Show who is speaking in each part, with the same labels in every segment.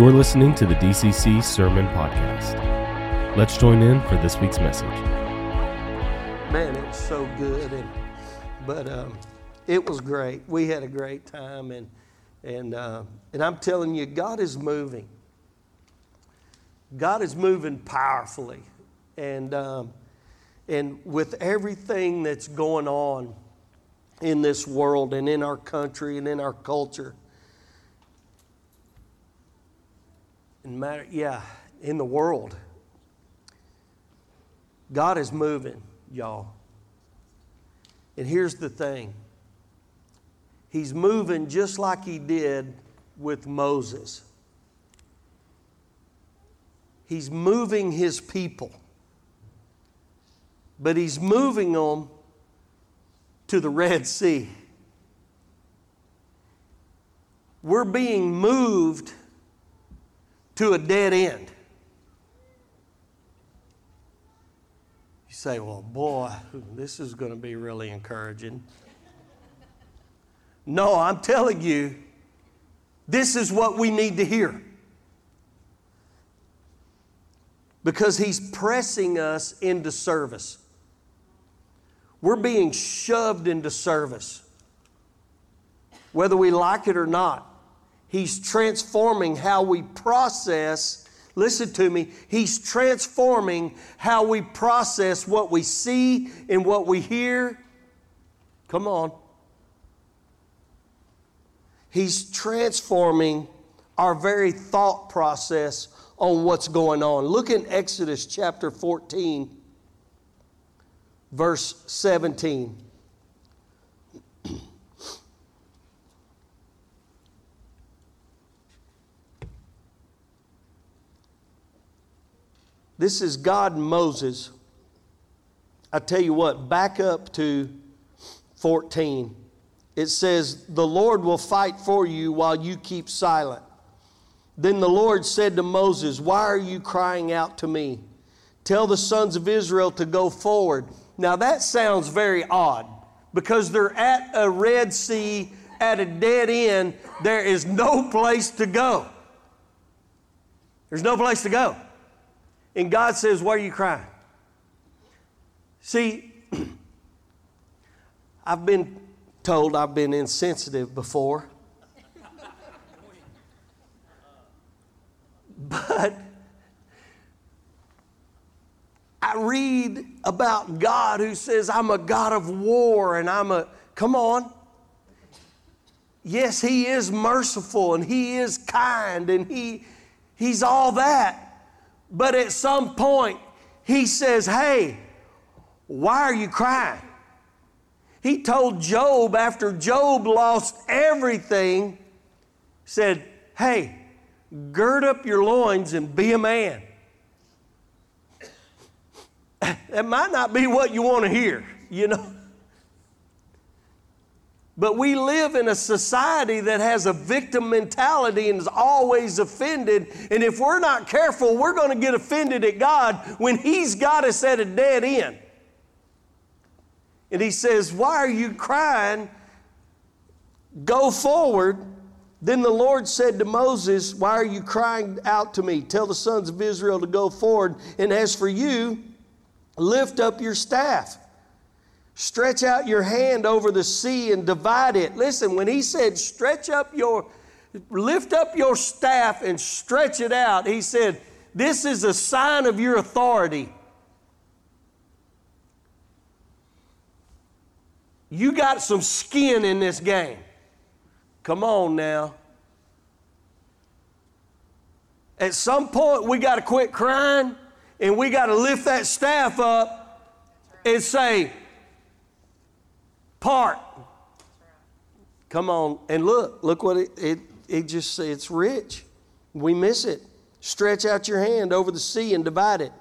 Speaker 1: You're listening to the DCC Sermon Podcast. Let's join in for this week's message.
Speaker 2: Man, it's so good, and but um, it was great. We had a great time, and and uh, and I'm telling you, God is moving. God is moving powerfully, and um, and with everything that's going on in this world and in our country and in our culture. Matter, yeah, in the world, God is moving, y'all. And here's the thing He's moving just like He did with Moses. He's moving His people, but He's moving them to the Red Sea. We're being moved to a dead end. You say, well, boy, this is going to be really encouraging. No, I'm telling you, this is what we need to hear. Because he's pressing us into service. We're being shoved into service. Whether we like it or not, He's transforming how we process. Listen to me. He's transforming how we process what we see and what we hear. Come on. He's transforming our very thought process on what's going on. Look in Exodus chapter 14, verse 17. This is God and Moses. I tell you what, back up to 14. It says, The Lord will fight for you while you keep silent. Then the Lord said to Moses, Why are you crying out to me? Tell the sons of Israel to go forward. Now that sounds very odd because they're at a Red Sea, at a dead end. There is no place to go. There's no place to go. And God says, Why are you crying? See, I've been told I've been insensitive before. But I read about God who says, I'm a God of war and I'm a, come on. Yes, He is merciful and He is kind and he, He's all that. But at some point, he says, Hey, why are you crying? He told Job after Job lost everything, said, Hey, gird up your loins and be a man. That might not be what you want to hear, you know. But we live in a society that has a victim mentality and is always offended. And if we're not careful, we're going to get offended at God when He's got us at a dead end. And He says, Why are you crying? Go forward. Then the Lord said to Moses, Why are you crying out to me? Tell the sons of Israel to go forward. And as for you, lift up your staff Stretch out your hand over the sea and divide it. Listen, when he said, stretch up your, lift up your staff and stretch it out, he said, this is a sign of your authority. You got some skin in this game. Come on now. At some point, we got to quit crying and we got to lift that staff up and say, part. Come on, and look, look what it, it, it just, it's rich. We miss it. Stretch out your hand over the sea and divide it.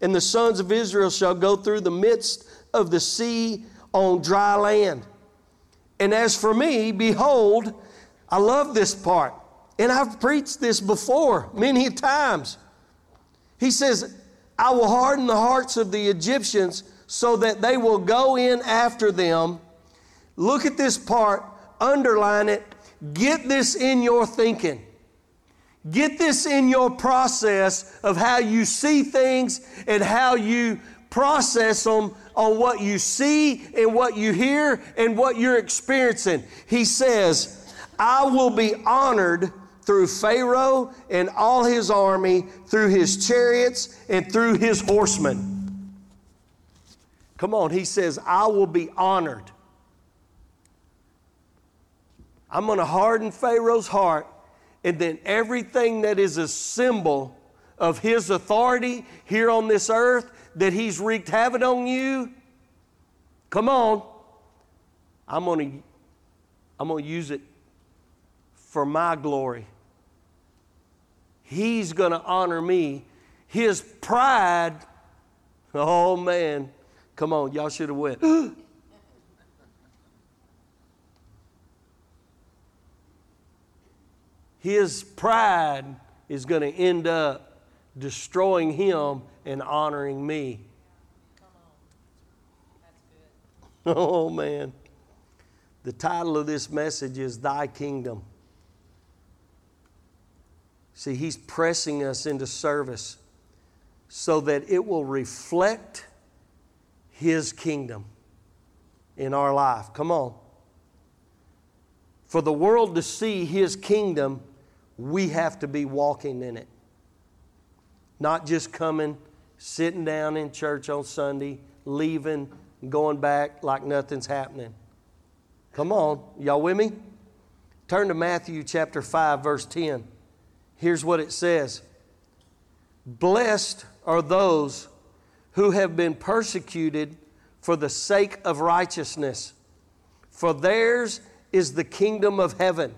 Speaker 2: And the sons of Israel shall go through the midst of the sea on dry land. And as for me, behold, I love this part. And I've preached this before many times. He says, I will harden the hearts of the Egyptians so that they will go in after them Look at this part, underline it, get this in your thinking. Get this in your process of how you see things and how you process them on what you see and what you hear and what you're experiencing. He says, I will be honored through Pharaoh and all his army, through his chariots and through his horsemen. Come on, he says, I will be honored. I'm going to harden Pharaoh's heart, and then everything that is a symbol of his authority here on this earth that he's wreaked havoc on you, come on, I'm going to I'm going to use it for my glory. He's going to honor me. His pride, oh man, come on, y'all should have went. his pride is going to end up destroying him and honoring me. Oh, man. The title of this message is Thy Kingdom. See, He's pressing us into service so that it will reflect His kingdom in our life. Come on. For the world to see His kingdom, we have to be walking in it. Not just coming, sitting down in church on Sunday, leaving, going back like nothing's happening. Come on, y'all with me? Turn to Matthew chapter 5, verse 10. Here's what it says Blessed are those who have been persecuted for the sake of righteousness, for theirs is the kingdom of heaven.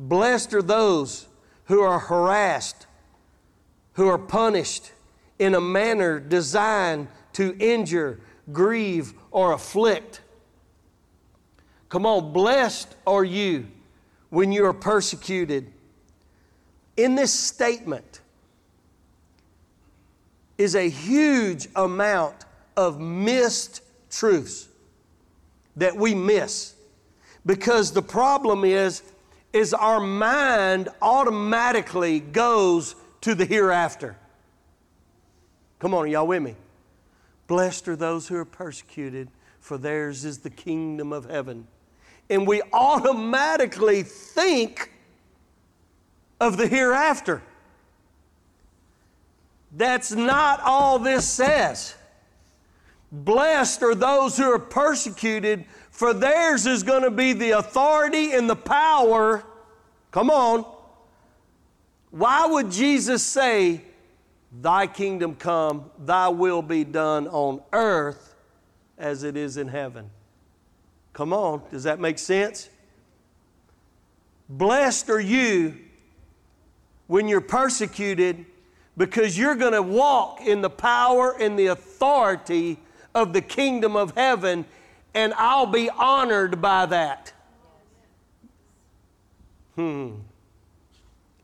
Speaker 2: Blessed are those who are harassed, who are punished in a manner designed to injure, grieve, or afflict. Come on, blessed are you when you are persecuted. In this statement is a huge amount of missed truths that we miss. Because the problem is is our mind automatically goes to the hereafter. Come on, y'all with me? Blessed are those who are persecuted, for theirs is the kingdom of heaven. And we automatically think of the hereafter. That's not all this says. Blessed are those who are persecuted, for theirs is going to be the authority and the power. Come on. Why would Jesus say, Thy kingdom come, thy will be done on earth as it is in heaven? Come on, does that make sense? Blessed are you when you're persecuted because you're going to walk in the power and the authority of the kingdom of heaven and I'll be honored by that. Hmm.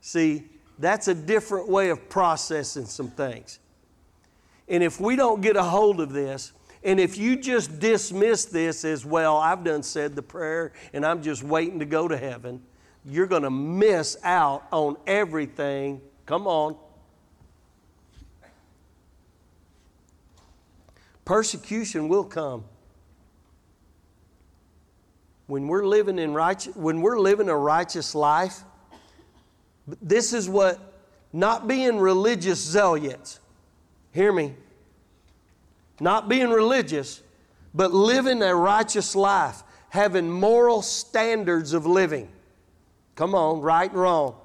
Speaker 2: See, that's a different way of processing some things. And if we don't get a hold of this, and if you just dismiss this as, well, I've done said the prayer and I'm just waiting to go to heaven, you're going to miss out on everything. Come on. Persecution will come when we're living in righteous, when we're living a righteous life, this is what not being religious zealots. Hear me. Not being religious, but living a righteous life, having moral standards of living. Come on, right and wrong.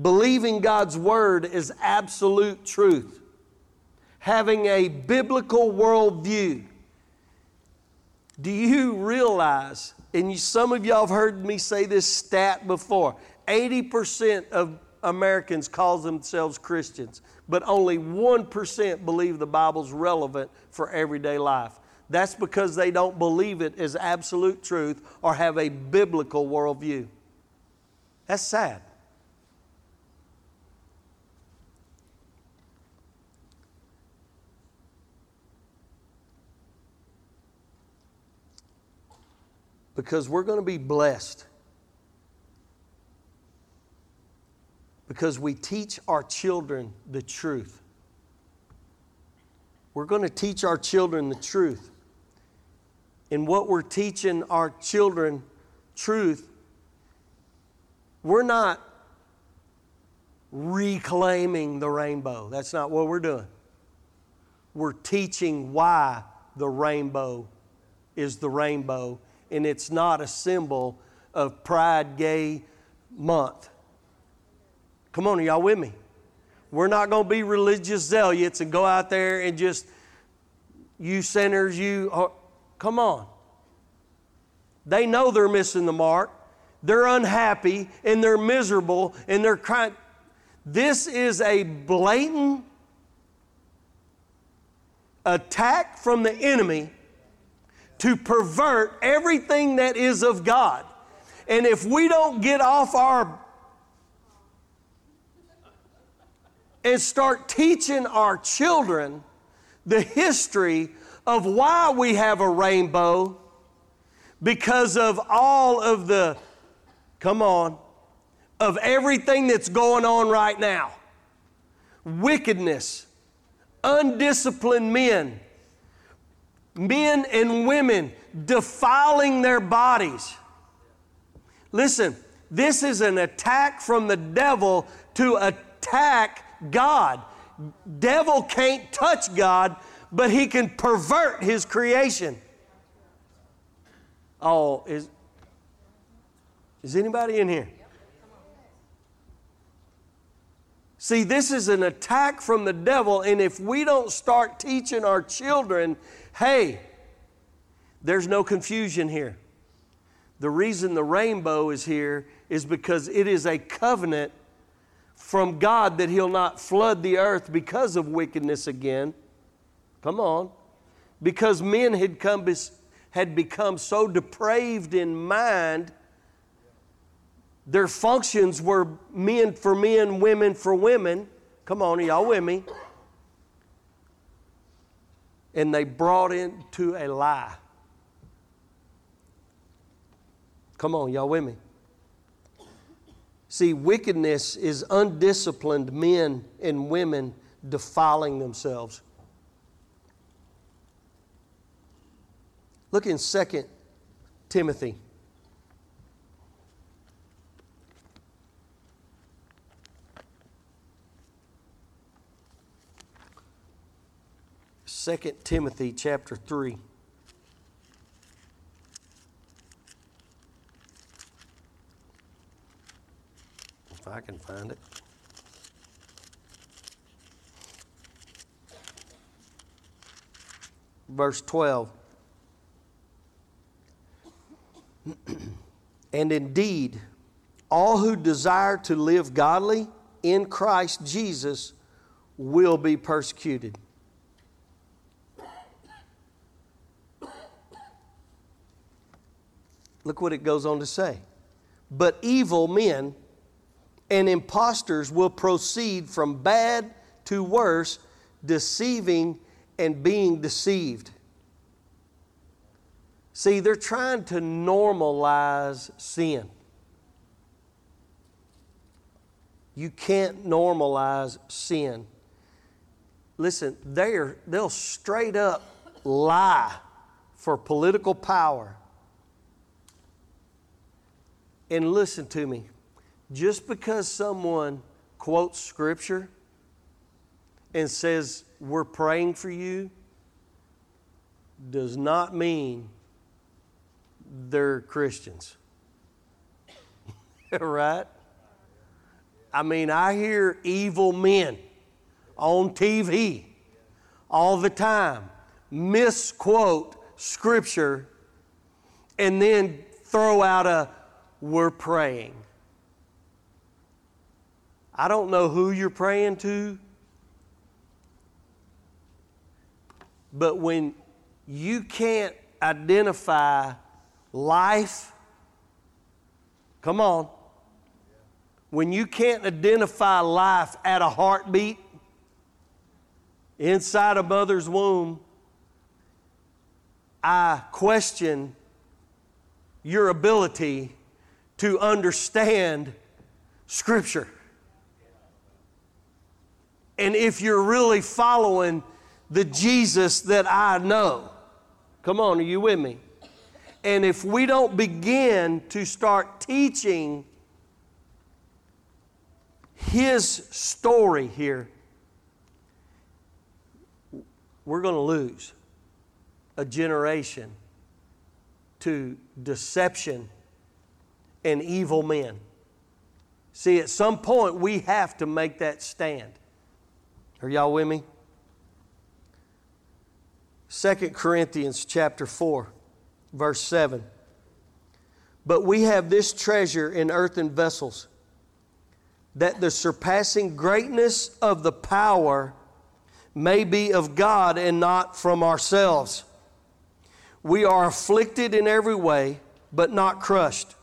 Speaker 2: Believing God's word is absolute truth. Having a biblical worldview do you realize, and some of y'all have heard me say this stat before 80% of Americans call themselves Christians, but only 1% believe the Bible's relevant for everyday life. That's because they don't believe it as absolute truth or have a biblical worldview. That's sad. Because we're going to be blessed. Because we teach our children the truth. We're going to teach our children the truth. And what we're teaching our children truth, we're not reclaiming the rainbow. That's not what we're doing. We're teaching why the rainbow is the rainbow, and it's not a symbol of Pride Gay Month. Come on, are y'all with me? We're not going to be religious zealots and go out there and just, you sinners, you, oh, come on. They know they're missing the mark. They're unhappy and they're miserable and they're crying. This is a blatant attack from the enemy to pervert everything that is of God. And if we don't get off our and start teaching our children the history of why we have a rainbow because of all of the, come on, of everything that's going on right now wickedness, undisciplined men, men and women defiling their bodies. Listen, this is an attack from the devil to attack God. Devil can't touch God, but he can pervert his creation. Oh, is is anybody in here? See, this is an attack from the devil, and if we don't start teaching our children, hey, there's no confusion here. The reason the rainbow is here is because it is a covenant from God that He'll not flood the earth because of wickedness again. Come on. Because men had, come, had become so depraved in mind their functions were men for men, women for women. Come on, y'all with me? And they brought into a lie. Come on, y'all with me? See, wickedness is undisciplined men and women defiling themselves. Look in 2 Timothy 2 Timothy chapter 3. If I can find it. Verse 12. and indeed, all who desire to live godly in Christ Jesus will be persecuted. Look what it goes on to say. But evil men and impostors will proceed from bad to worse, deceiving and being deceived. See, they're trying to normalize sin. You can't normalize sin. Listen, they're, they'll straight up lie for political power and listen to me. Just because someone quotes scripture and says, We're praying for you, does not mean they're Christians. right? I mean, I hear evil men on TV all the time misquote scripture and then throw out a we're praying. I don't know who you're praying to, but when you can't identify life, come on. When you can't identify life at a heartbeat inside a mother's womb, I question your ability to understand Scripture. and if you're really following the Jesus that I know. Come on, are you with me? And if we don't begin to start teaching his story here, we're going to lose a generation to deception and evil men. See, at some point, we have to make that stand. Are y'all with me? 2 Corinthians chapter 4, verse 7. But we have this treasure in earthen vessels, that the surpassing greatness of the power may be of God and not from ourselves. We are afflicted in every way, but not crushed,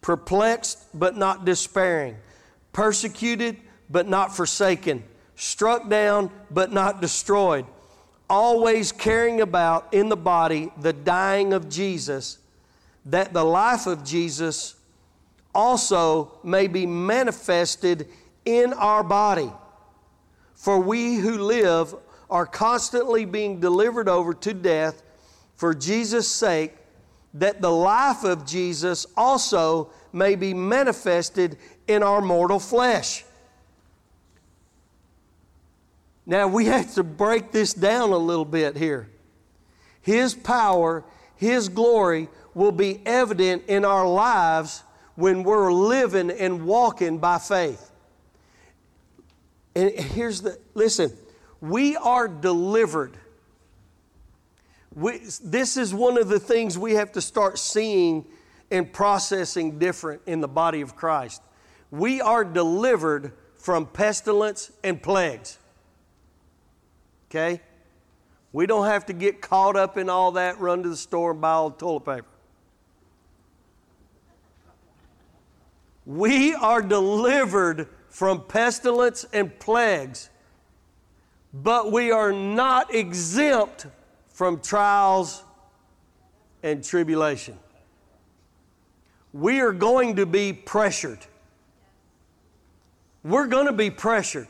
Speaker 2: perplexed, but not despairing, persecuted, but not forsaken, struck down, but not destroyed. Always carrying about in the body the dying of Jesus, that the life of Jesus also may be manifested in our body. For we who live are constantly being delivered over to death for Jesus' sake, that the life of Jesus also may be manifested in our mortal flesh. Now we have to break this down a little bit here. His power, His glory will be evident in our lives when we're living and walking by faith. And here's the listen, we are delivered. We, this is one of the things we have to start seeing and processing different in the body of Christ. We are delivered from pestilence and plagues. Okay? We don't have to get caught up in all that, run to the store and buy all the toilet paper. We are delivered from pestilence and plagues, but we are not exempt from trials and tribulation. We are going to be pressured. We're going to be pressured.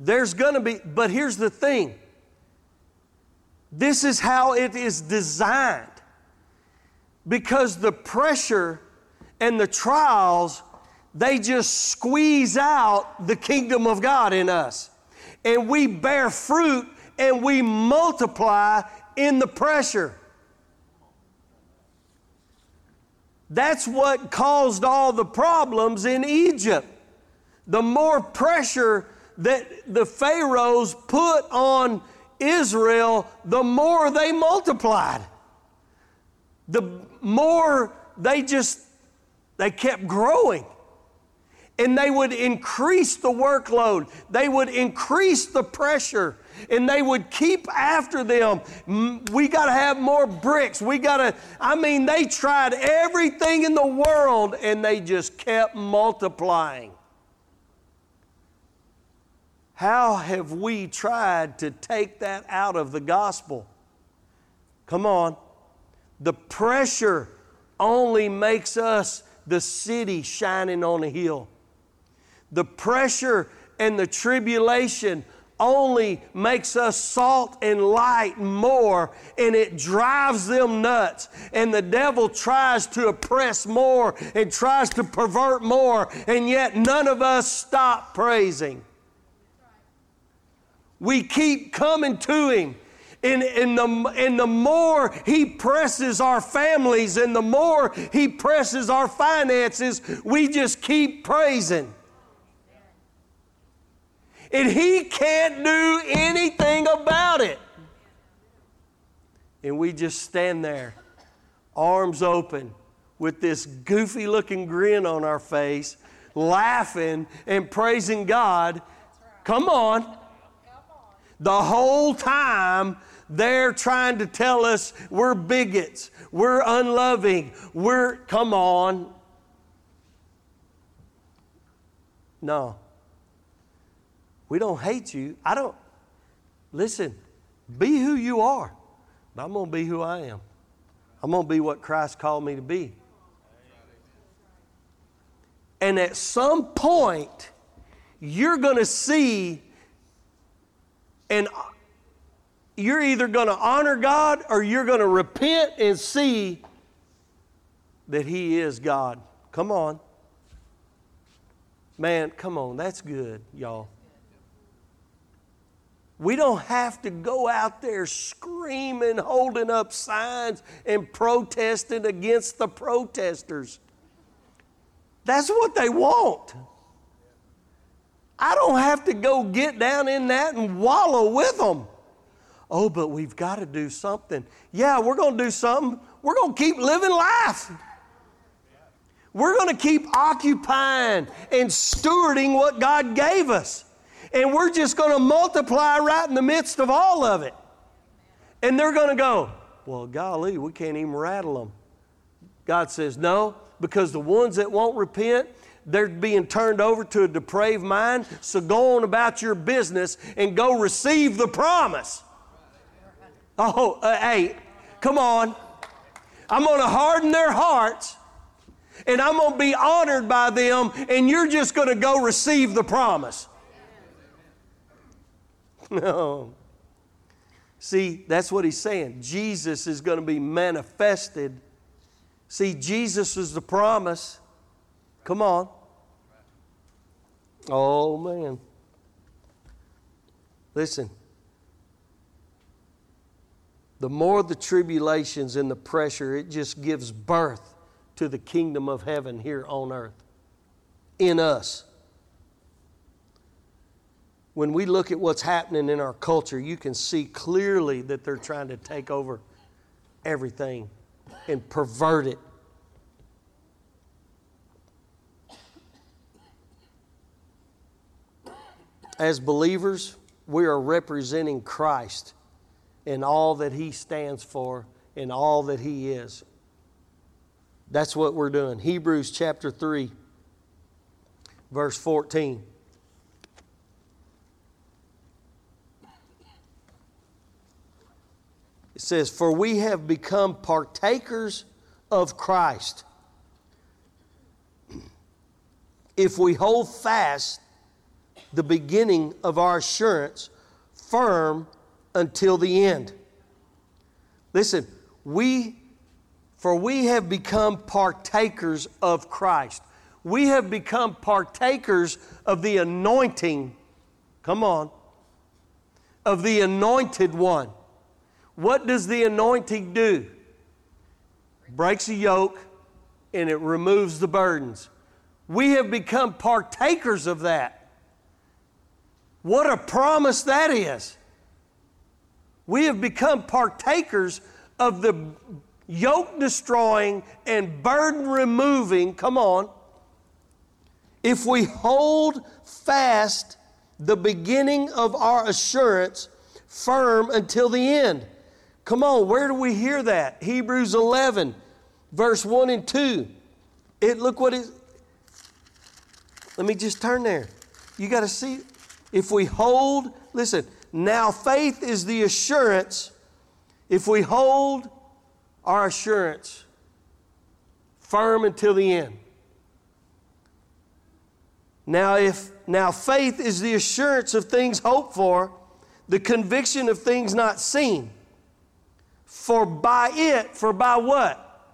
Speaker 2: There's going to be, but here's the thing this is how it is designed. Because the pressure and the trials, they just squeeze out the kingdom of God in us. And we bear fruit and we multiply in the pressure. That's what caused all the problems in Egypt. The more pressure that the Pharaohs put on Israel, the more they multiplied. The more they just they kept growing. And they would increase the workload. They would increase the pressure. And they would keep after them. We got to have more bricks. We got to, I mean, they tried everything in the world and they just kept multiplying. How have we tried to take that out of the gospel? Come on. The pressure only makes us the city shining on a hill. The pressure and the tribulation only makes us salt and light more, and it drives them nuts. And the devil tries to oppress more and tries to pervert more, and yet none of us stop praising. We keep coming to Him. And, and, the, and the more He presses our families and the more He presses our finances, we just keep praising. And He can't do anything about it. And we just stand there, arms open, with this goofy looking grin on our face, laughing and praising God. Come on. The whole time, they're trying to tell us we're bigots, we're unloving, we're, come on. No. We don't hate you. I don't, listen, be who you are. I'm going to be who I am. I'm going to be what Christ called me to be. And at some point, you're going to see And uh, you're either going to honor God or you're going to repent and see that He is God. Come on. Man, come on. That's good, y'all. We don't have to go out there screaming, holding up signs, and protesting against the protesters. That's what they want. I don't have to go get down in that and wallow with them. Oh, but we've got to do something. Yeah, we're going to do something. We're going to keep living life. We're going to keep occupying and stewarding what God gave us. And we're just going to multiply right in the midst of all of it. And they're going to go, well, golly, we can't even rattle them. God says, no, because the ones that won't repent, they're being turned over to a depraved mind. So go on about your business and go receive the promise. Oh, uh, hey, come on. I'm going to harden their hearts and I'm going to be honored by them, and you're just going to go receive the promise. No. See, that's what he's saying. Jesus is going to be manifested. See, Jesus is the promise. Come on. Oh, man. Listen. The more the tribulations and the pressure, it just gives birth to the kingdom of heaven here on earth in us. When we look at what's happening in our culture, you can see clearly that they're trying to take over everything and pervert it. As believers, we are representing Christ and all that He stands for and all that He is. That's what we're doing. Hebrews chapter 3, verse 14. It says, For we have become partakers of Christ if we hold fast the beginning of our assurance firm until the end. Listen, we for we have become partakers of Christ. We have become partakers of the anointing. Come on. Of the anointed one. What does the anointing do? Breaks a yoke and it removes the burdens. We have become partakers of that. What a promise that is. We have become partakers of the yoke destroying and burden removing, come on, if we hold fast the beginning of our assurance firm until the end. Come on, where do we hear that? Hebrews 11, verse 1 and 2. It, look what it, let me just turn there. You got to see, if we hold, listen, now faith is the assurance. If we hold our assurance firm until the end. Now, if now faith is the assurance of things hoped for, the conviction of things not seen. For by it, for by what?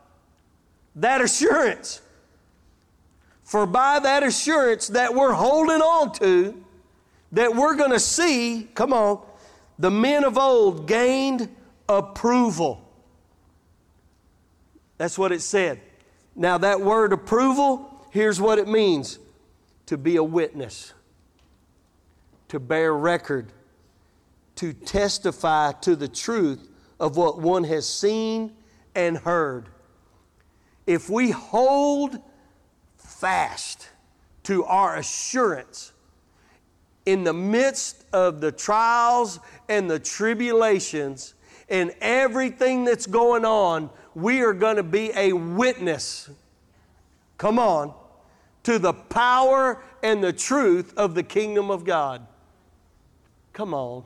Speaker 2: That assurance. For by that assurance that we're holding on to, that we're going to see, come on, the men of old gained approval. That's what it said. Now, that word approval, here's what it means to be a witness, to bear record, to testify to the truth of what one has seen and heard. If we hold fast to our assurance in the midst of the trials and the tribulations and everything that's going on, we are going to be a witness, come on, to the power and the truth of the kingdom of God. Come on.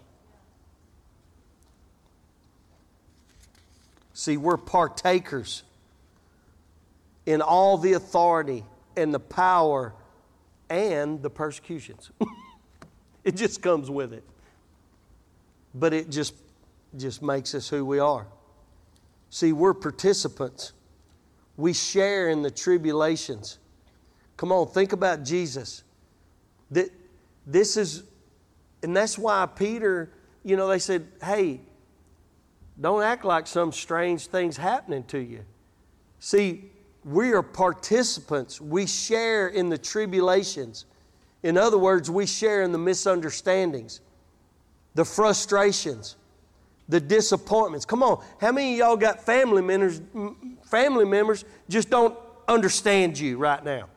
Speaker 2: See, we're partakers in all the authority and the power and the persecutions. it just comes with it. but it just, just makes us who we are. See, we're participants. We share in the tribulations. Come on, think about Jesus. That this is, and that's why Peter, you know, they said, hey, don't act like some strange thing's happening to you. See, we are participants. We share in the tribulations. In other words, we share in the misunderstandings, the frustrations, the disappointments. Come on, how many y'all got family members, family members just don't understand you right now?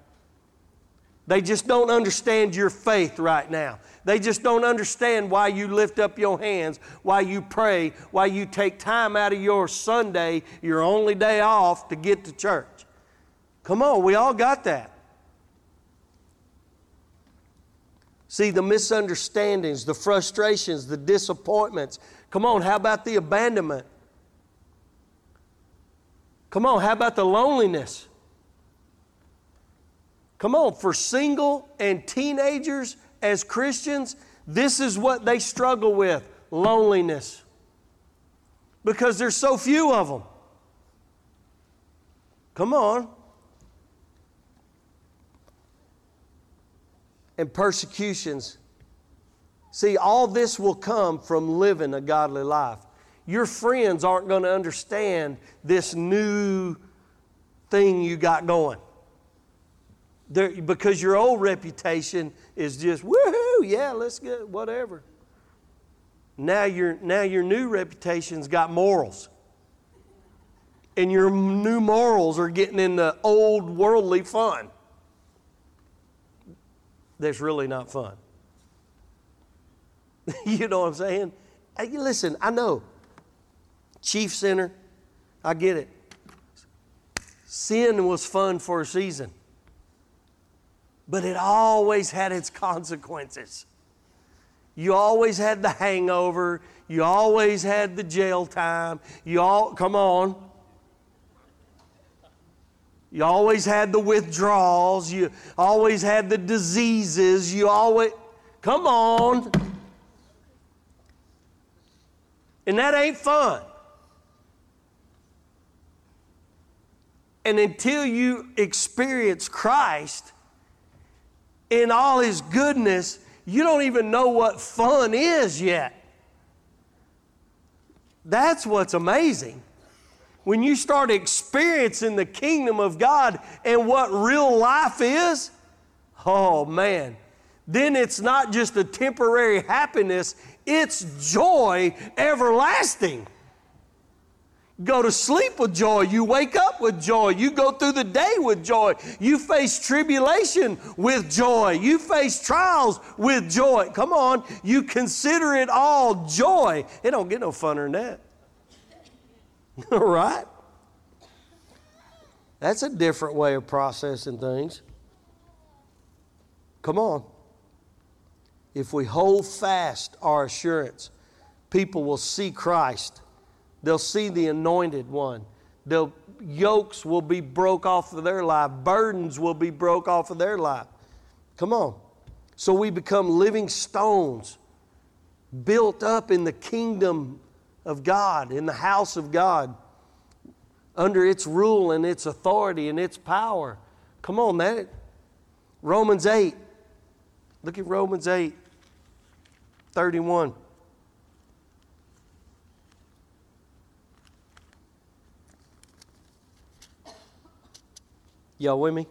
Speaker 2: They just don't understand your faith right now. They just don't understand why you lift up your hands, why you pray, why you take time out of your Sunday, your only day off, to get to church. Come on, we all got that. See, the misunderstandings, the frustrations, the disappointments. Come on, how about the abandonment? Come on, how about the loneliness? Come on, for single and teenagers as Christians, this is what they struggle with loneliness. Because there's so few of them. Come on. And persecutions. See, all this will come from living a godly life. Your friends aren't going to understand this new thing you got going there, because your old reputation is just woohoo, yeah, let's get whatever. Now your now your new reputation's got morals, and your new morals are getting in the old worldly fun. That's really not fun. you know what I'm saying? Hey, listen, I know. Chief sinner, I get it. Sin was fun for a season but it always had its consequences. You always had the hangover. You always had the jail time. You all, come on. You always had the withdrawals. You always had the diseases. You always, come on. And that ain't fun. And until you experience Christ, in all His goodness, you don't even know what fun is yet. That's what's amazing. When you start experiencing the kingdom of God and what real life is, oh man, then it's not just a temporary happiness, it's joy everlasting go to sleep with joy. You wake up with joy. You go through the day with joy. You face tribulation with joy. You face trials with joy. Come on, you consider it all joy. It don't get no funner than that. All right? That's a different way of processing things. Come on. If we hold fast our assurance, people will see Christ They'll see the anointed one. The yokes will be broke off of their life, burdens will be broke off of their life. Come on. So we become living stones built up in the kingdom of God, in the house of God, under its rule and its authority and its power. Come on, that Romans 8. Look at Romans 8, 31. Y'all with me?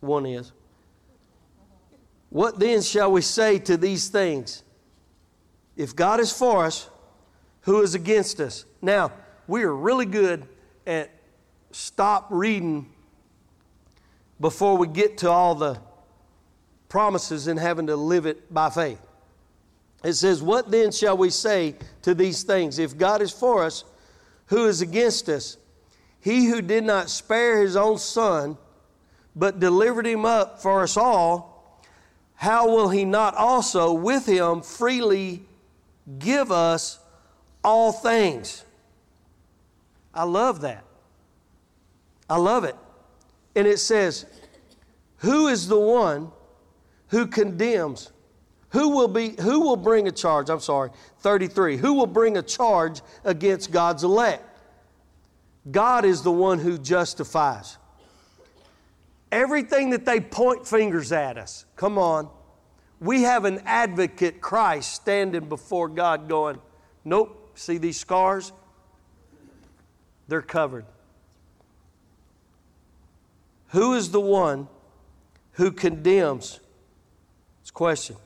Speaker 2: One is. What then shall we say to these things? If God is for us, who is against us? Now, we are really good at stop reading before we get to all the promises and having to live it by faith. It says, What then shall we say to these things? If God is for us, who is against us? He who did not spare his own son, but delivered him up for us all, how will he not also with him freely give us all things? I love that. I love it. And it says, Who is the one who condemns? Who will be who will bring a charge? I'm sorry, 33. Who will bring a charge against God's elect? God is the one who justifies. Everything that they point fingers at us, come on. We have an advocate, Christ, standing before God going, Nope, see these scars? They're covered. Who is the one who condemns? It's a question.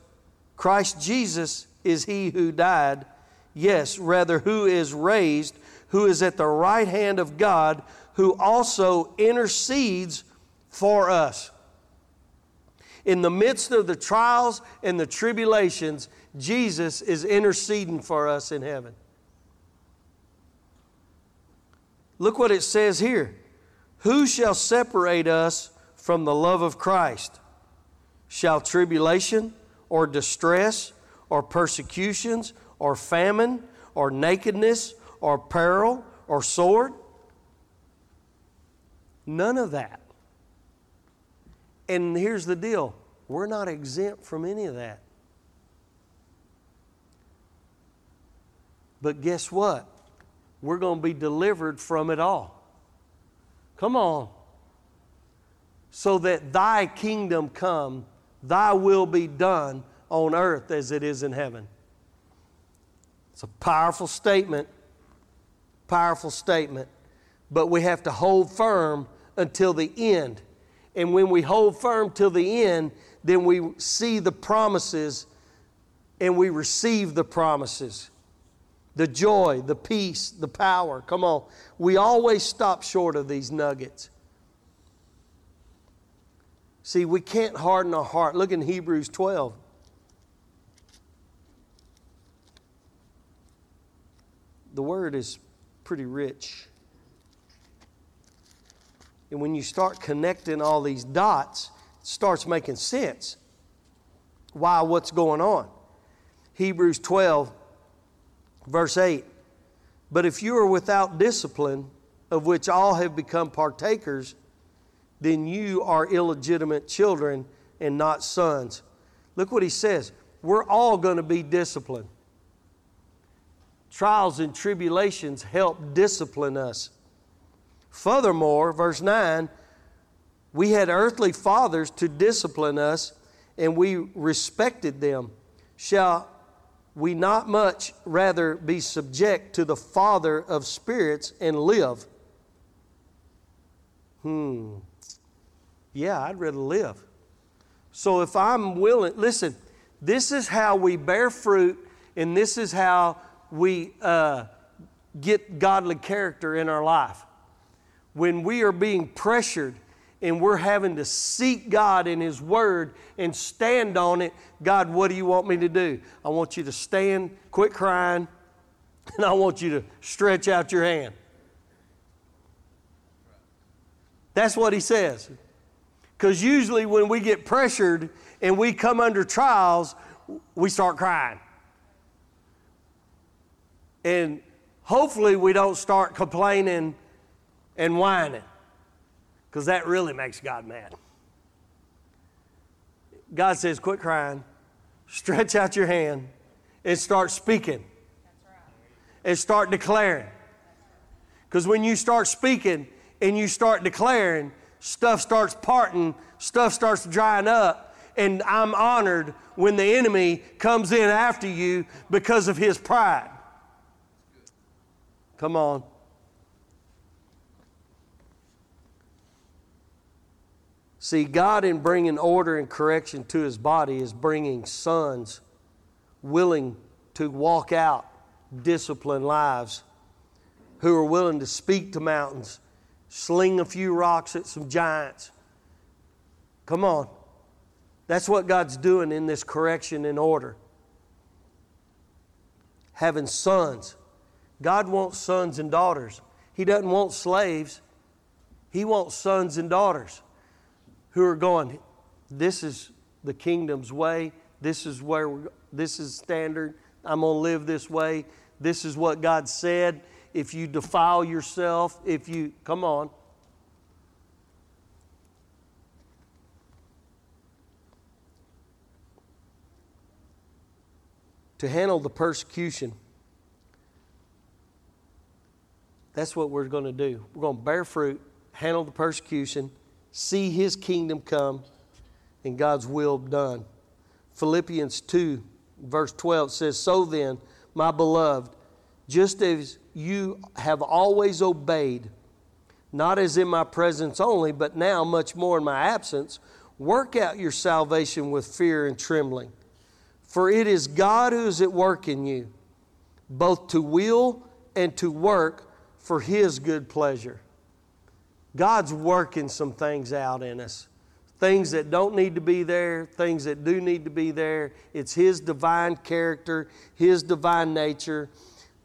Speaker 2: Christ Jesus is he who died. Yes, rather, who is raised, who is at the right hand of God, who also intercedes for us. In the midst of the trials and the tribulations, Jesus is interceding for us in heaven. Look what it says here Who shall separate us from the love of Christ? Shall tribulation or distress or persecutions or famine or nakedness or peril or sword? None of that. And here's the deal we're not exempt from any of that. But guess what? We're going to be delivered from it all. Come on. So that thy kingdom come, thy will be done on earth as it is in heaven. It's a powerful statement. Powerful statement. But we have to hold firm until the end. And when we hold firm till the end, then we see the promises and we receive the promises. The joy, the peace, the power. Come on. We always stop short of these nuggets. See, we can't harden our heart. Look in Hebrews 12. The word is pretty rich. And when you start connecting all these dots, it starts making sense. Why, what's going on? Hebrews 12, verse 8. But if you are without discipline, of which all have become partakers, then you are illegitimate children and not sons. Look what he says. We're all going to be disciplined. Trials and tribulations help discipline us. Furthermore, verse 9, we had earthly fathers to discipline us, and we respected them. Shall we not much rather be subject to the Father of spirits and live? Hmm. Yeah, I'd rather live. So if I'm willing, listen, this is how we bear fruit, and this is how we uh, get godly character in our life when we are being pressured and we're having to seek God in His Word and stand on it, God, what do you want me to do? I want you to stand, quit crying, and I want you to stretch out your hand. That's what He says. Because usually when we get pressured and we come under trials, we start crying. And hopefully we don't start complaining and whining because that really makes God mad. God says, quit crying, stretch out your hand, and start speaking. And start declaring. Because when you start speaking and you start declaring, stuff starts parting, stuff starts drying up, and I'm honored when the enemy comes in after you because of his pride. Come on. See, God, in bringing order and correction to his body, is bringing sons willing to walk out disciplined lives who are willing to speak to mountains, sling a few rocks at some giants. Come on. That's what God's doing in this correction and order. Having sons. God wants sons and daughters. He doesn't want slaves, He wants sons and daughters who are going, this is the kingdom's way. This is where this is standard. I'm going to live this way. This is what God said. If you defile yourself, if you, come on. to handle the persecution. That's what we're going to do. We're going to bear fruit, handle the persecution, see His kingdom come, and God's will done. Philippians 2, verse 12 says, So then, my beloved, just as you have always obeyed, not as in my presence only, but now much more in my absence, work out your salvation with fear and trembling. For it is God who is at work in you, both to will and to work for His good pleasure. God's working some things out in us. Things that don't need to be there, things that do need to be there. It's His divine character, His divine nature.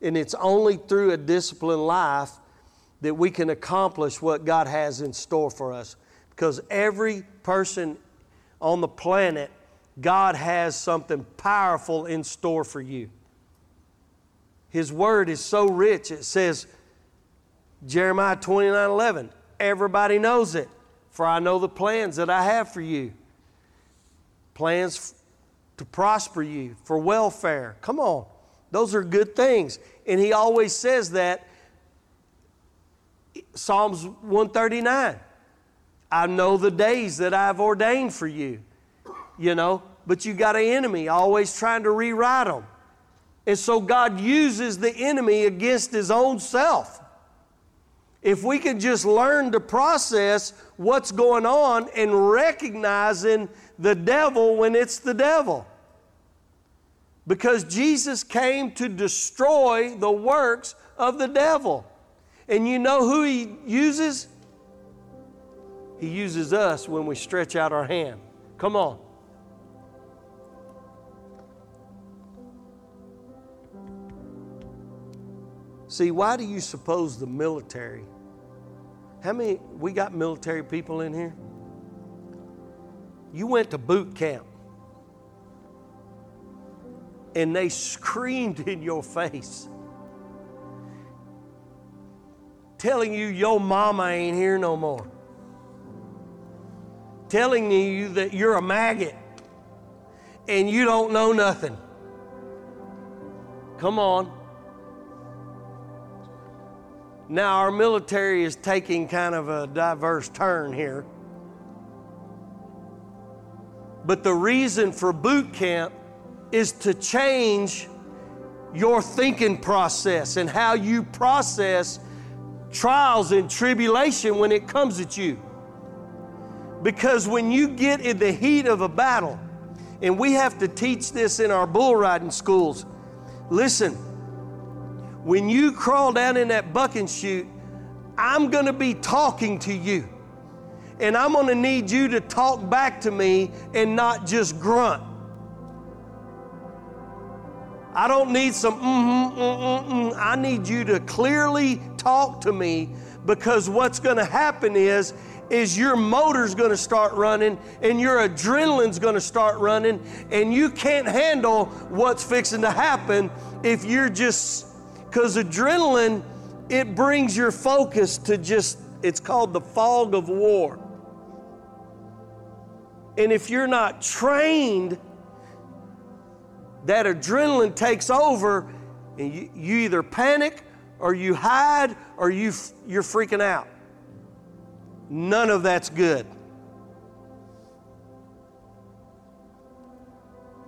Speaker 2: And it's only through a disciplined life that we can accomplish what God has in store for us. Because every person on the planet, God has something powerful in store for you. His word is so rich, it says, Jeremiah 29 11, everybody knows it, for I know the plans that I have for you. Plans to prosper you, for welfare. Come on. Those are good things. And he always says that. Psalms 139. I know the days that I've ordained for you. You know, but you got an enemy always trying to rewrite them. And so God uses the enemy against his own self. If we can just learn to process what's going on and recognizing the devil when it's the devil. Because Jesus came to destroy the works of the devil. And you know who he uses? He uses us when we stretch out our hand. Come on. See, why do you suppose the military? How many, we got military people in here? You went to boot camp and they screamed in your face, telling you your mama ain't here no more, telling you that you're a maggot and you don't know nothing. Come on. Now, our military is taking kind of a diverse turn here. But the reason for boot camp is to change your thinking process and how you process trials and tribulation when it comes at you. Because when you get in the heat of a battle, and we have to teach this in our bull riding schools, listen when you crawl down in that bucking chute, I'm going to be talking to you. And I'm going to need you to talk back to me and not just grunt. I don't need some mm-hmm, mm-hmm, mm. I need you to clearly talk to me because what's going to happen is is your motor's going to start running and your adrenaline's going to start running and you can't handle what's fixing to happen if you're just because adrenaline, it brings your focus to just, it's called the fog of war. And if you're not trained, that adrenaline takes over and you, you either panic or you hide or you, you're freaking out. None of that's good.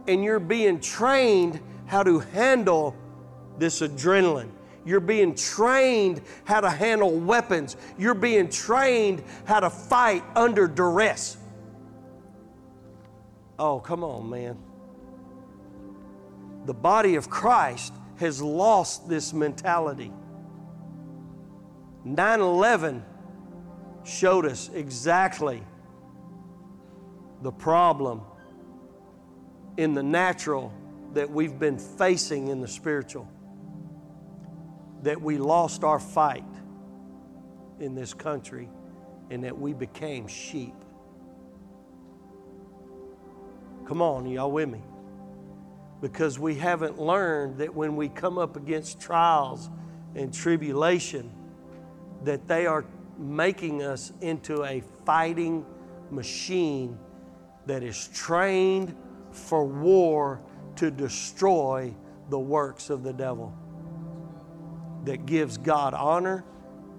Speaker 2: And you're being trained how to handle this adrenaline. You're being trained how to handle weapons. You're being trained how to fight under duress. Oh, come on, man. The body of Christ has lost this mentality. 9 11 showed us exactly the problem in the natural that we've been facing in the spiritual that we lost our fight in this country and that we became sheep. Come on, y'all with me? Because we haven't learned that when we come up against trials and tribulation, that they are making us into a fighting machine that is trained for war to destroy the works of the devil that gives God honor,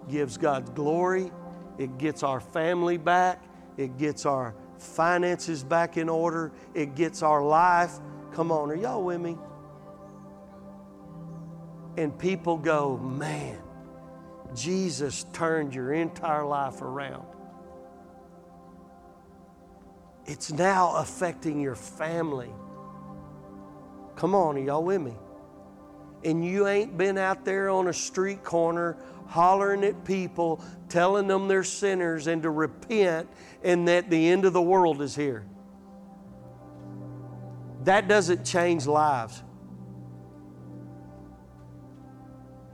Speaker 2: gives God glory, it gets our family back, it gets our finances back in order, it gets our life. Come on, are y'all with me? And people go, man, Jesus turned your entire life around. It's now affecting your family. Come on, are y'all with me? And you ain't been out there on a street corner hollering at people, telling them they're sinners and to repent and that the end of the world is here. That doesn't change lives.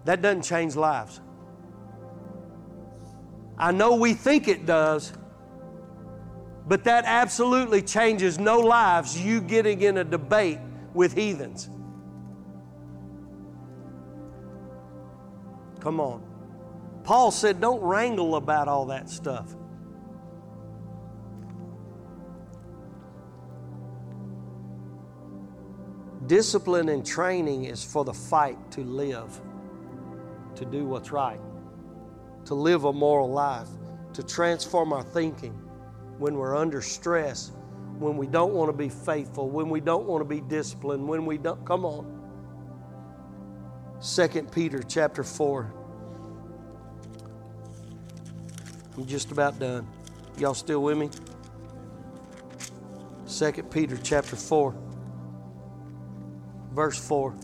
Speaker 2: That doesn't change lives. I know we think it does, but that absolutely changes no lives you getting in a debate with heathens. Come on. Paul said, don't wrangle about all that stuff. Discipline and training is for the fight to live, to do what's right, to live a moral life, to transform our thinking when we're under stress, when we don't want to be faithful, when we don't want to be disciplined, when we don't. Come on. 2 Peter chapter 4. I'm just about done. Y'all still with me? 2 Peter chapter 4, verse 4.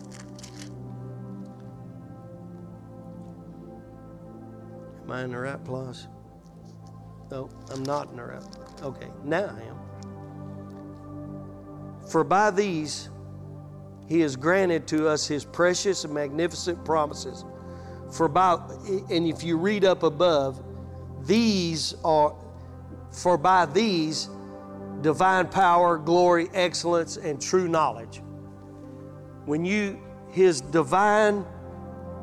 Speaker 2: Am I in the right place? No, I'm not in the right. Okay, now I am. For by these he has granted to us his precious and magnificent promises. For by, and if you read up above, these are, for by these, divine power, glory, excellence, and true knowledge. When you, his divine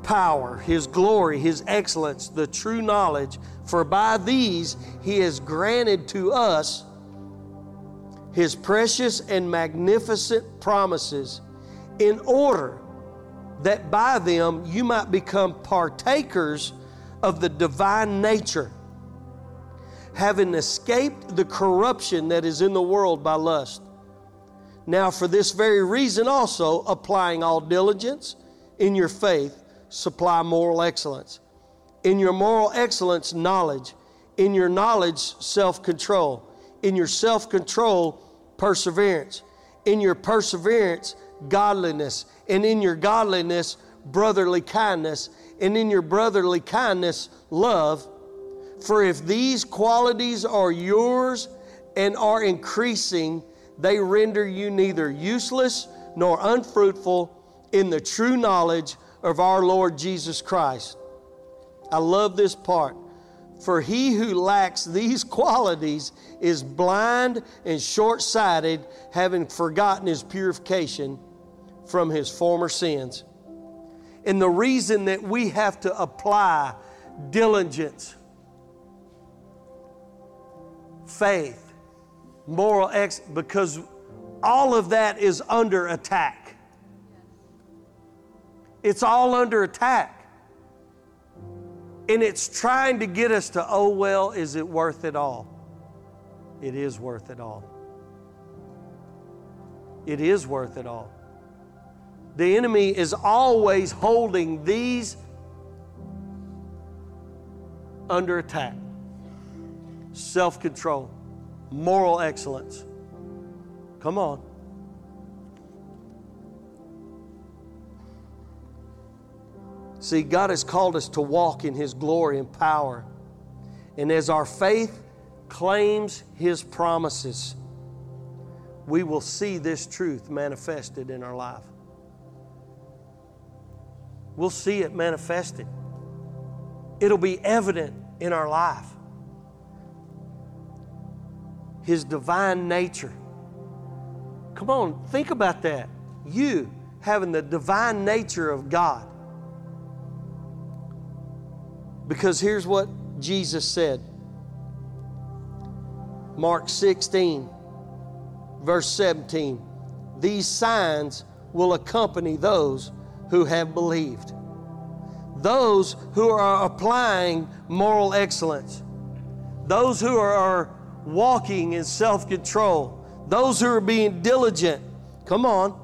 Speaker 2: power, his glory, his excellence, the true knowledge, for by these he has granted to us his precious and magnificent promises in order that by them you might become partakers of the divine nature, having escaped the corruption that is in the world by lust. Now, for this very reason, also applying all diligence in your faith, supply moral excellence. In your moral excellence, knowledge. In your knowledge, self control. In your self control, perseverance. In your perseverance, godliness, and in your godliness, brotherly kindness, and in your brotherly kindness, love. For if these qualities are yours and are increasing, they render you neither useless nor unfruitful in the true knowledge of our Lord Jesus Christ. I love this part. For he who lacks these qualities is blind and short sighted, having forgotten his purification from his former sins. And the reason that we have to apply diligence, faith, moral ex because all of that is under attack. It's all under attack. And it's trying to get us to, oh, well, is it worth it all? It is worth it all. It is worth it all. The enemy is always holding these under attack self control, moral excellence. Come on. See, God has called us to walk in His glory and power. And as our faith claims His promises, we will see this truth manifested in our life. We'll see it manifested. It'll be evident in our life. His divine nature. Come on, think about that. You having the divine nature of God. Because here's what Jesus said Mark 16, verse 17. These signs will accompany those who have believed. Those who are applying moral excellence. Those who are walking in self control. Those who are being diligent. Come on.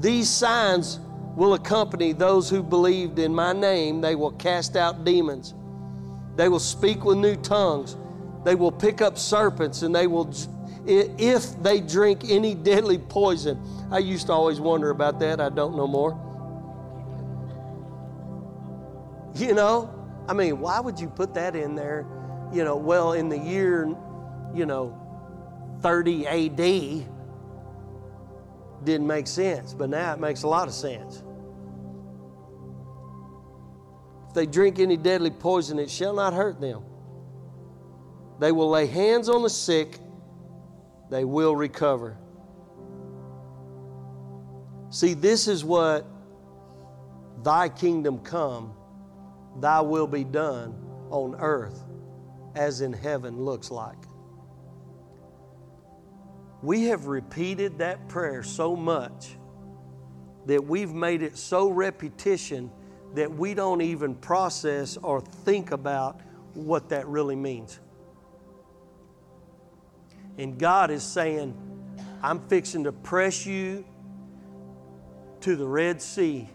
Speaker 2: These signs will accompany those who believed in my name. They will cast out demons. They will speak with new tongues. They will pick up serpents and they will, if they drink any deadly poison. I used to always wonder about that. I don't know more. You know, I mean, why would you put that in there? You know, well, in the year, you know, 30 AD, didn't make sense, but now it makes a lot of sense. If they drink any deadly poison, it shall not hurt them. They will lay hands on the sick, they will recover. See, this is what thy kingdom come, thy will be done on earth as in heaven looks like. We have repeated that prayer so much that we've made it so repetition that we don't even process or think about what that really means. And God is saying, I'm fixing to press you to the Red Sea,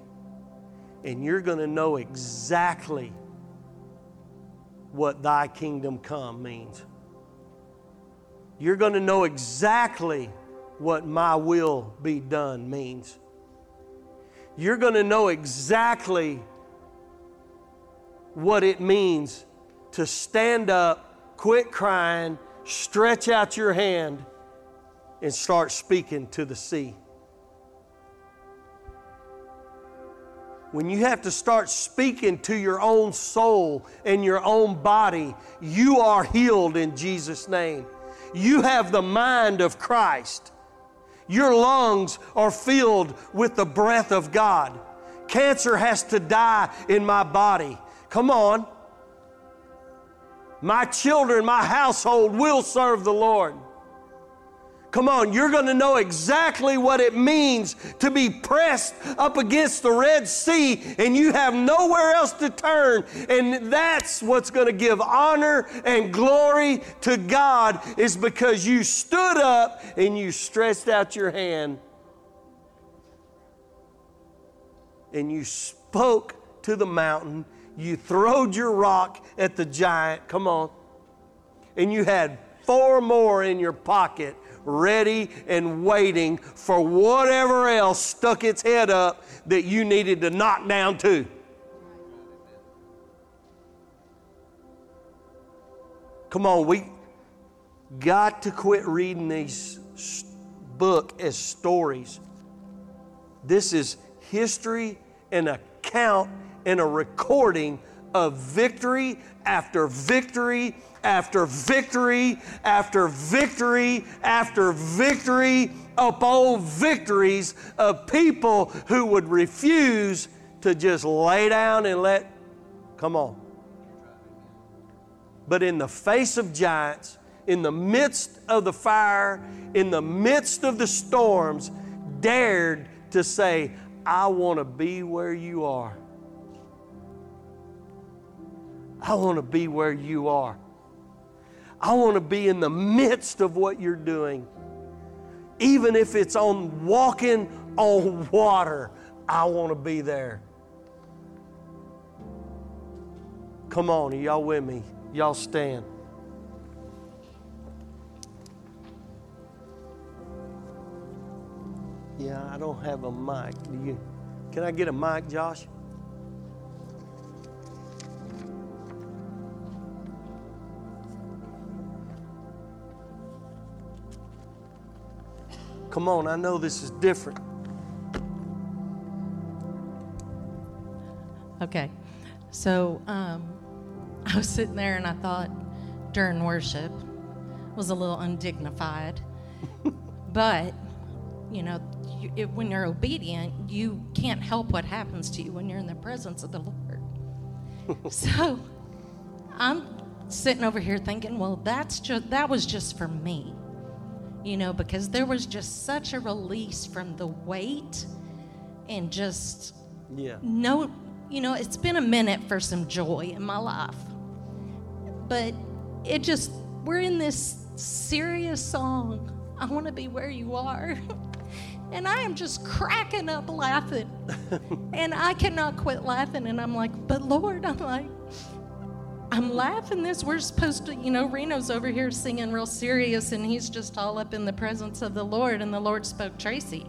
Speaker 2: and you're going to know exactly what thy kingdom come means. You're going to know exactly what my will be done means you're going to know exactly what it means to stand up, quit crying, stretch out your hand, and start speaking to the sea. When you have to start speaking to your own soul and your own body, you are healed in Jesus' name. You have the mind of Christ. Your lungs are filled with the breath of God. Cancer has to die in my body. Come on. My children, my household will serve the Lord. Come on, you're going to know exactly what it means to be pressed up against the Red Sea and you have nowhere else to turn. And that's what's going to give honor and glory to God is because you stood up and you stretched out your hand and you spoke to the mountain. You throwed your rock at the giant. Come on. And you had four more in your pocket ready and waiting for whatever else stuck its head up that you needed to knock down too. Come on, we got to quit reading these book as stories. This is history, and account, and a recording of victory after victory after victory after victory after victory upon victories of people who would refuse to just lay down and let, come on. But in the face of giants, in the midst of the fire, in the midst of the storms, dared to say, I want to be where you are. I want to be where you are. I want to be in the midst of what you're doing. Even if it's on walking on water, I want to be there. Come on, are y'all with me? Y'all stand. Yeah, I don't have a mic. Do you? Can I get a mic, Josh? Come on, I know this is different.
Speaker 3: Okay. So um, I was sitting there and I thought during worship was a little undignified. but, you know, you, it, when you're obedient, you can't help what happens to you when you're in the presence of the Lord. so I'm sitting over here thinking, well, that's just that was just for me you know, because there was just such a release from the weight and just
Speaker 2: Yeah.
Speaker 3: no, you know, it's been a minute for some joy in my life. But it just, we're in this serious song. I want to be where you are. And I am just cracking up laughing. and I cannot quit laughing. And I'm like, but Lord, I'm like, I'm laughing this. We're supposed to, you know, Reno's over here singing real serious and he's just all up in the presence of the Lord. And the Lord spoke, Tracy,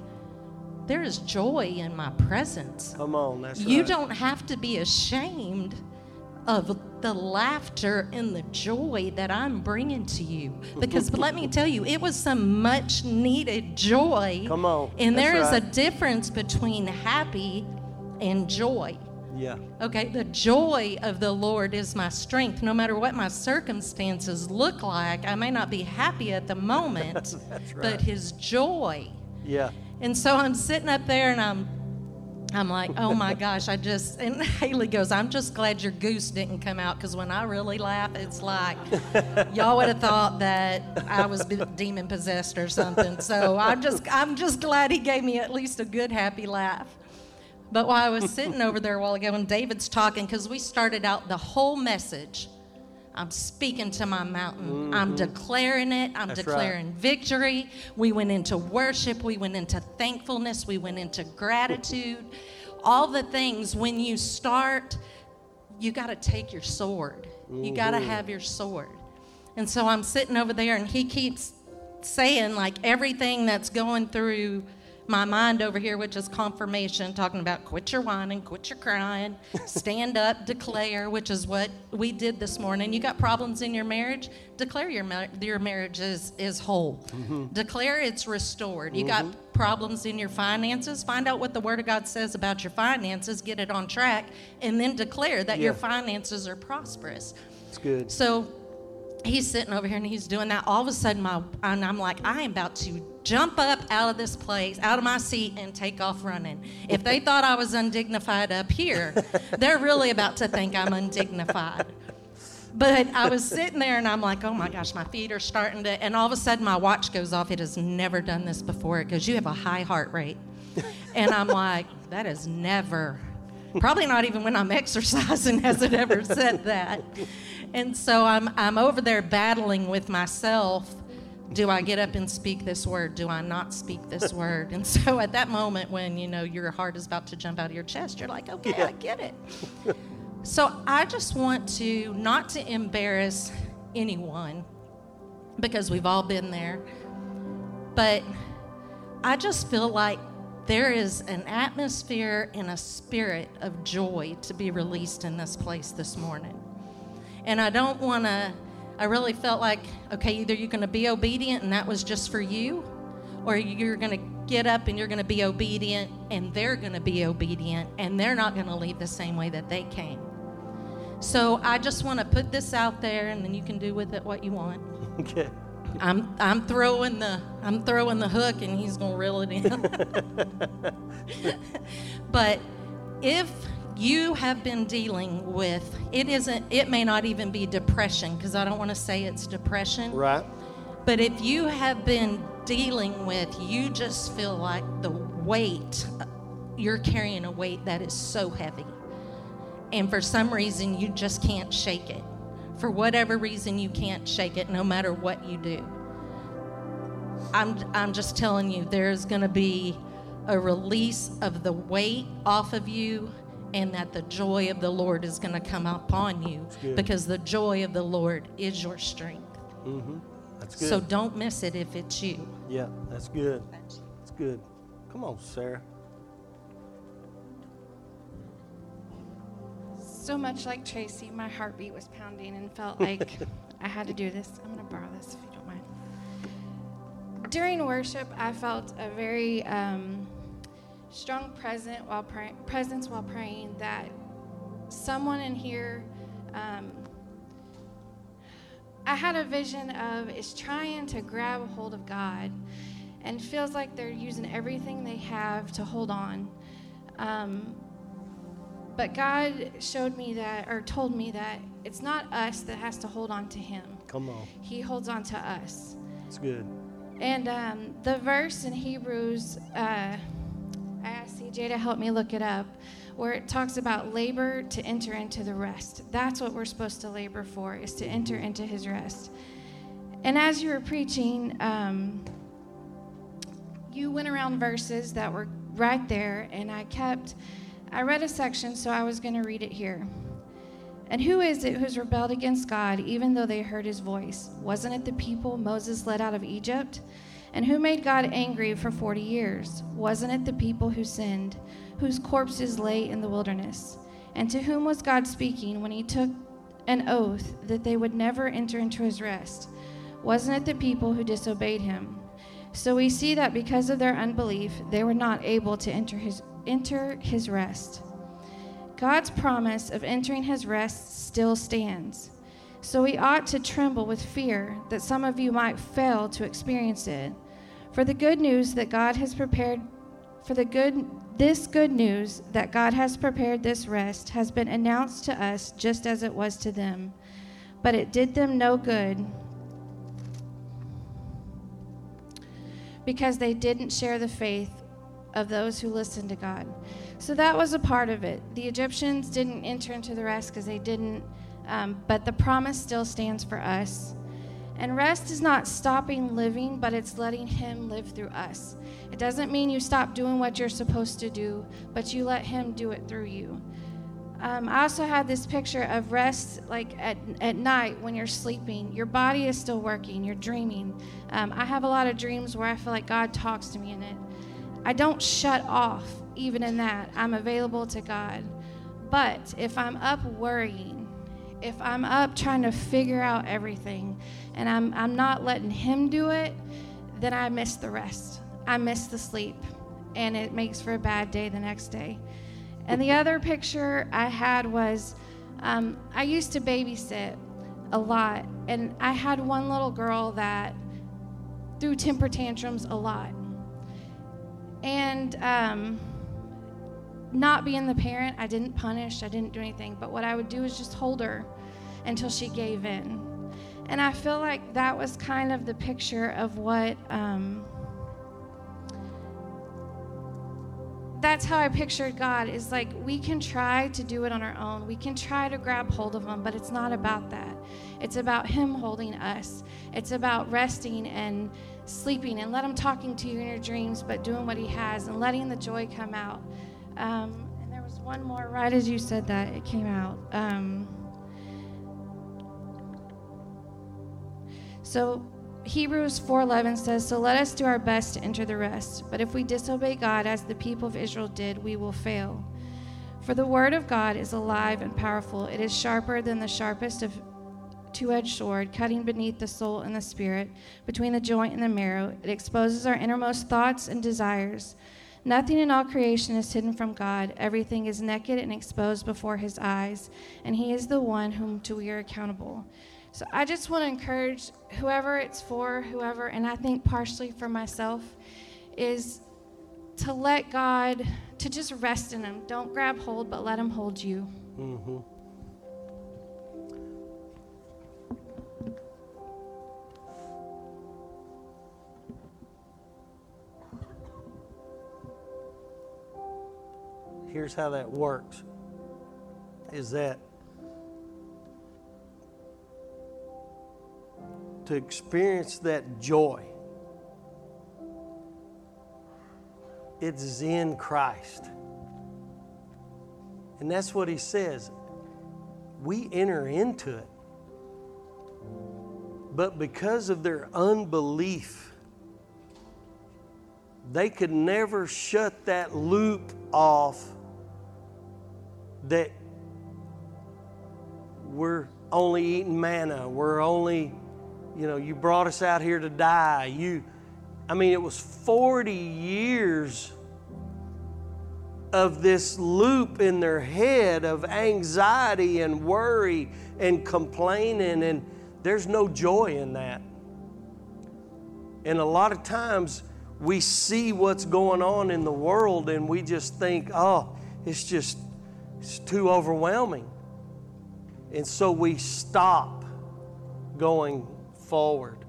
Speaker 3: there is joy in my presence.
Speaker 2: Come on. That's
Speaker 3: You
Speaker 2: right.
Speaker 3: don't have to be ashamed of the laughter and the joy that I'm bringing to you. Because let me tell you, it was some much needed joy.
Speaker 2: Come on.
Speaker 3: And there is
Speaker 2: right.
Speaker 3: a difference between happy and joy.
Speaker 2: Yeah.
Speaker 3: Okay, the joy of the Lord is my strength. No matter what my circumstances look like, I may not be happy at the moment,
Speaker 2: That's
Speaker 3: but. His joy.
Speaker 2: Yeah.
Speaker 3: And so I'm sitting up there and I'm I'm like, oh my gosh, I just and Haley goes, I'm just glad your goose didn't come out because when I really laugh, it's like y'all would have thought that I was demon possessed or something. So I'm just I'm just glad he gave me at least a good happy laugh. But while I was sitting over there a while ago and David's talking, because we started out the whole message. I'm speaking to my mountain. I'm declaring it. I'm
Speaker 2: Mm-hmm. That's right.
Speaker 3: declaring victory. We went into worship. We went into thankfulness. We went into gratitude. All the things, when you start, you got to take your sword. You got
Speaker 2: Mm-hmm.
Speaker 3: to have your sword. And so I'm sitting over there, and he keeps saying, like, everything that's going through my mind over here, which is confirmation, talking about quit your whining, quit your crying, stand up, declare, which is what we did this morning. You got problems in your marriage? Declare your, mar- your marriage is, is whole. Mm-hmm. Declare it's restored. You got mm-hmm. problems in your finances? Find out what the Word of God says about your finances, get it on track, and then declare that your finances are prosperous.
Speaker 2: It's good.
Speaker 3: So he's sitting over here and he's doing that. All of a sudden, my and I'm like, I am about to jump up out of this place, out of my seat, and take off running. If they thought I was undignified up here, they're really about to think I'm undignified. But I was sitting there and I'm like, oh my gosh, my feet are starting to, and all of a sudden my watch goes off. It has never done this before because you have a high heart rate. And I'm like, that is never, probably not even when I'm exercising has it ever said that. And so I'm, I'm over there battling with myself. Do I get up and speak this word? Do I not speak this word? And so at that moment when, you know, your heart is about to jump out of your chest, you're like, okay, I get it. So I just want to not to embarrass anyone because we've all been there. But I just feel like there is an atmosphere and a spirit of joy to be released in this place this morning. And I don't want to, I really felt like, okay, either you're going to be obedient and that was just for you, or you're going to get up and you're going to be obedient and they're going to be obedient and they're not going to leave the same way that they came. So I just want to put this out there and then you can do with it what you want.
Speaker 2: Okay.
Speaker 3: I'm I'm throwing the I'm throwing the hook and he's gonna reel it in. but if you have been dealing with it isn't it may not even be depression because I don't want to say it's depression.
Speaker 2: Right.
Speaker 3: But if you have been dealing with you just feel like the weight you're carrying a weight that is so heavy. And for some reason you just can't shake it. For whatever reason you can't shake it no matter what you do. I'm I'm just telling you there's going to be a release of the weight off of you and that the joy of the Lord is going to come upon you because the joy of the Lord is your strength.
Speaker 2: That's good.
Speaker 3: So don't miss it if it's you.
Speaker 2: yeah, that's good. That's good. Come on, Sarah.
Speaker 4: So much like Tracy, my heartbeat was pounding and felt like I had to do this. I'm going to borrow this if you don't mind. During worship, I felt a very um, strong present while pray- presence while praying that someone in here. Um, I had a vision of is trying to grab a hold of God and feels like they're using everything they have to hold on. Um, but God showed me that, or told me that it's not us that has to hold on to Him.
Speaker 2: Come on.
Speaker 4: He holds on to us.
Speaker 2: It's good.
Speaker 4: And um, the verse in Hebrews, uh, I asked CJ to help me look it up, where it talks about labor to enter into the rest. That's what we're supposed to labor for, is to enter into his rest. And as you were preaching, um, you went around verses that were right there, and I kept, I read a section, so I was going to read it here. And who is it who's rebelled against God even though they heard his voice? Wasn't it the people Moses led out of Egypt? And who made God angry for 40 years? Wasn't it the people who sinned, whose corpses lay in the wilderness? And to whom was God speaking when he took an oath that they would never enter into his rest? Wasn't it the people who disobeyed him? So we see that because of their unbelief, they were not able to enter his, enter his rest. God's promise of entering his rest still stands. So we ought to tremble with fear that some of you might fail to experience it. For the good news that God has prepared for the good this good news that God has prepared this rest has been announced to us just as it was to them. But it did them no good because they didn't share the faith of those who listened to God. So that was a part of it. The Egyptians didn't enter into the rest because they didn't, um, but the promise still stands for us. And rest is not stopping living, but it's letting Him live through us. It doesn't mean you stop doing what you're supposed to do, but you let Him do it through you. Um, I also had this picture of rest, like at, at night when you're sleeping. Your body is still working, you're dreaming. Um, I have a lot of dreams where I feel like God talks to me in it. I don't shut off even in that, I'm available to God. But if I'm up worrying, if I'm up trying to figure out everything and I'm, I'm not letting Him do it, then I miss the rest. I miss the sleep, and it makes for a bad day the next day. And the other picture I had was um, I used to babysit a lot, and I had one little girl that threw temper tantrums a lot. And um, not being the parent, I didn't punish, I didn't do anything, but what I would do is just hold her until she gave in. And I feel like that was kind of the picture of what. Um, that's how I pictured God is like we can try to do it on our own. We can try to grab hold of Him, but it's not about that. It's about Him holding us. It's about resting and sleeping and let Him talking to you in your dreams, but doing what He has and letting the joy come out. Um, and there was one more right as you said that it came out. Um, so Hebrews 4:11 says, "So let us do our best to enter the rest. But if we disobey God as the people of Israel did, we will fail. For the word of God is alive and powerful. It is sharper than the sharpest of two-edged sword, cutting beneath the soul and the spirit, between the joint and the marrow. It exposes our innermost thoughts and desires." Nothing in all creation is hidden from God. Everything is naked and exposed before his eyes, and he is the one whom to we are accountable. So I just want to encourage whoever it's for, whoever, and I think partially for myself, is to let God, to just rest in him. Don't grab hold, but let him hold you. Mm-hmm.
Speaker 2: here's how that works is that to experience that joy, it's in Christ. And that's what he says. We enter into it. But because of their unbelief, they could never shut that loop off that we're only eating manna. We're only, you know, you brought us out here to die. You, I mean, it was 40 years of this loop in their head of anxiety and worry and complaining, and there's no joy in that. And a lot of times we see what's going on in the world and we just think, oh, it's just it's too overwhelming. And so we stop going forward.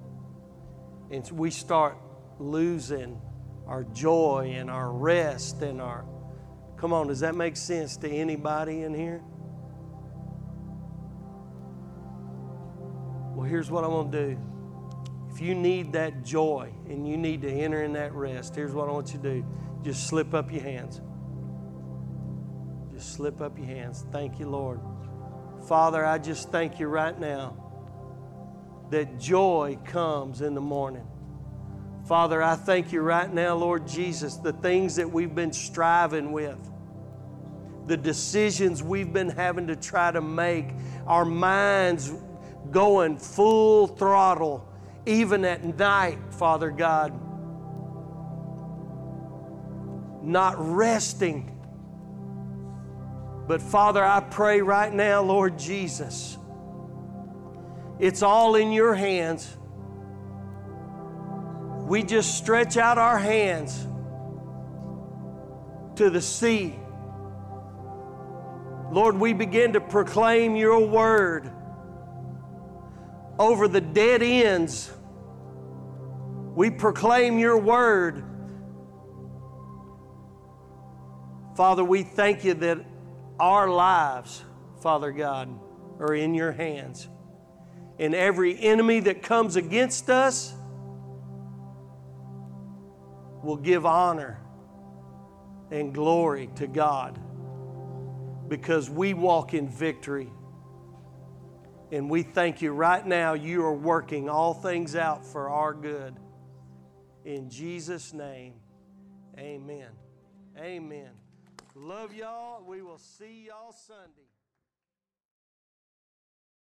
Speaker 2: and we start losing our joy and our rest and our. Come on, does that make sense to anybody in here? Well, here's what I'm going to do. If you need that joy and you need to enter in that rest, here's what I want you to do. Just slip up your hands. Just slip up your hands. Thank you, Lord. Father, I just thank you right now that joy comes in the morning. Father, I thank you right now, Lord Jesus, the things that we've been striving with, the decisions we've been having to try to make, our minds going full throttle, even at night, Father God, not resting. But Father, I pray right now, Lord Jesus, it's all in your hands. We just stretch out our hands to the sea. Lord, we begin to proclaim your word over the dead ends. We proclaim your word. Father, we thank you that our lives, Father God, are in your hands. And every enemy that comes against us will give honor and glory to God because we walk in victory. And we thank you right now, you are working all things out for our good. In Jesus' name, amen. Amen. Love y'all. We will see y'all Sunday.